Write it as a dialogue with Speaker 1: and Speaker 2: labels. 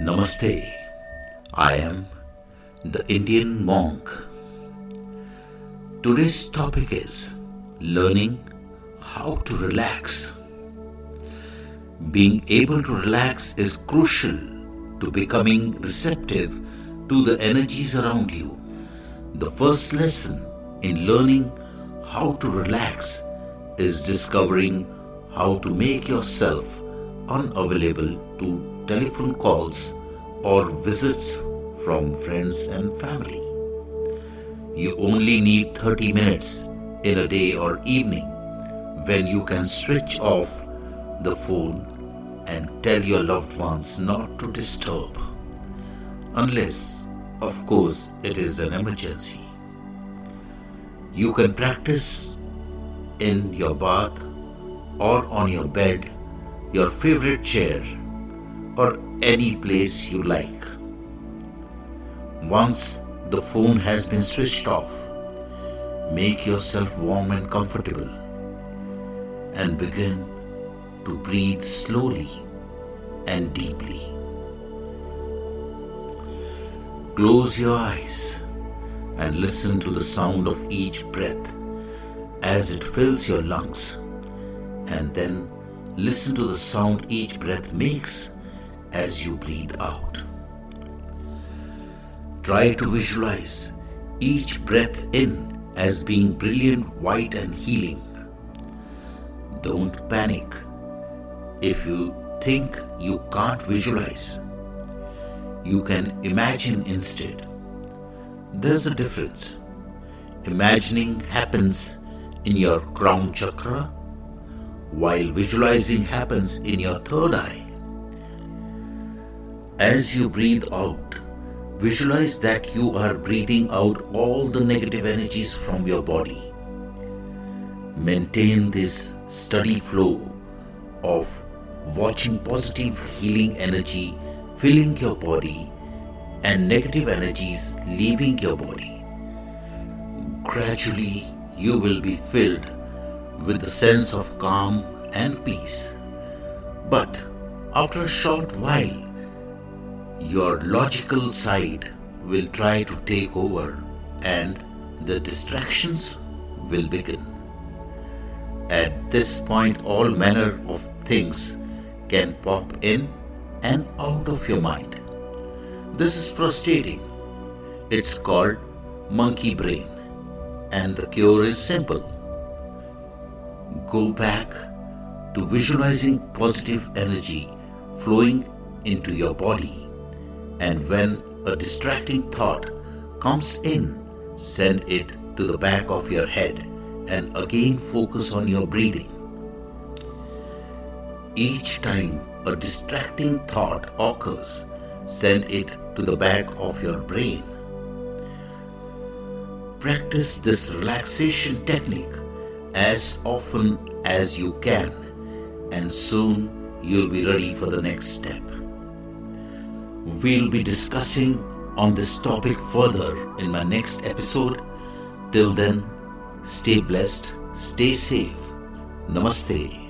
Speaker 1: Namaste. I am the Indian monk. Today's topic is learning how to relax. Being able to relax is crucial to becoming receptive to the energies around you. The first lesson in learning how to relax is discovering how to make yourself unavailable to telephone calls or visits from friends and family. You only need 30 minutes in a day or evening when you can switch off the phone and tell your loved ones not to disturb. Unless, of course, it is an emergency. You can practice in your bath or on your bed, your favorite chair, or any place you like. Once the phone has been switched off, make yourself warm and comfortable and begin to breathe slowly and deeply. Close your eyes and listen to the sound of each breath as it fills your lungs, and then listen to the sound each breath makes as you breathe out. Try to visualize each breath in as being brilliant, white, and healing. Don't panic if you think you can't visualize. You can imagine instead. There's a difference. Imagining happens in your crown chakra, while visualizing happens in your third eye. As you breathe out, visualize that you are breathing out all the negative energies from your body. Maintain this steady flow of watching positive healing energy filling your body and negative energies leaving your body. Gradually, you will be filled with the sense of calm and peace. But after a short while, your logical side will try to take over and the distractions will begin. At this point, all manner of things can pop in and out of your mind. This is frustrating. It's called monkey brain, and the cure is simple. Go back to visualizing positive energy flowing into your body, and when a distracting thought comes in, send it to the back of your head and again focus on your breathing. Each time a distracting thought occurs, send it to the back of your brain. Practice this relaxation technique as often as you can, and soon you'll be ready for the next step. We'll be discussing on this topic further in my next episode. Till then, stay blessed, stay safe. Namaste.